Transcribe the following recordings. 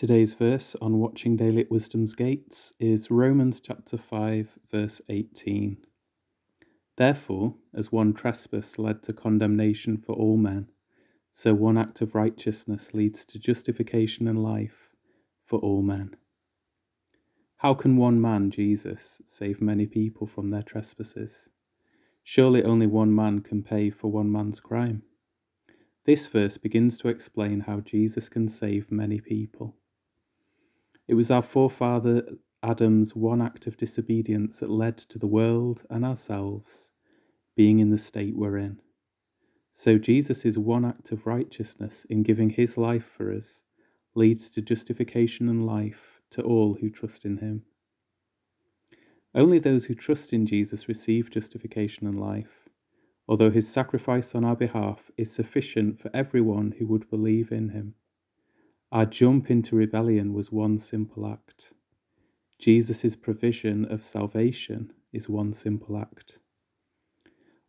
Today's verse on Watching Daily at Wisdom's Gates is Romans chapter 5, verse 18. Therefore, as one trespass led to condemnation for all men, so one act of righteousness leads to justification and life for all men. How can one man, Jesus, save many people from their trespasses? Surely only one man can pay for one man's crime. This verse begins to explain how Jesus can save many people. It was our forefather Adam's one act of disobedience that led to the world and ourselves being in the state we're in. So Jesus' one act of righteousness in giving his life for us leads to justification and life to all who trust in him. Only those who trust in Jesus receive justification and life, although his sacrifice on our behalf is sufficient for everyone who would believe in him. Our jump into rebellion was one simple act. Jesus' provision of salvation is one simple act.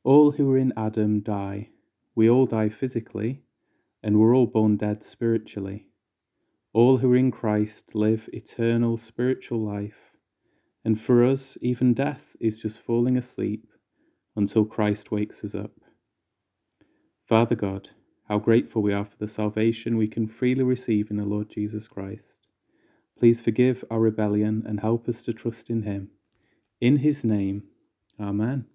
All who are in Adam die. We all die physically, and we're all born dead spiritually. All who are in Christ live eternal spiritual life, and for us, even death is just falling asleep until Christ wakes us up. Father God, how grateful we are for the salvation we can freely receive in the Lord Jesus Christ. Please forgive our rebellion and help us to trust in Him. In His name, Amen.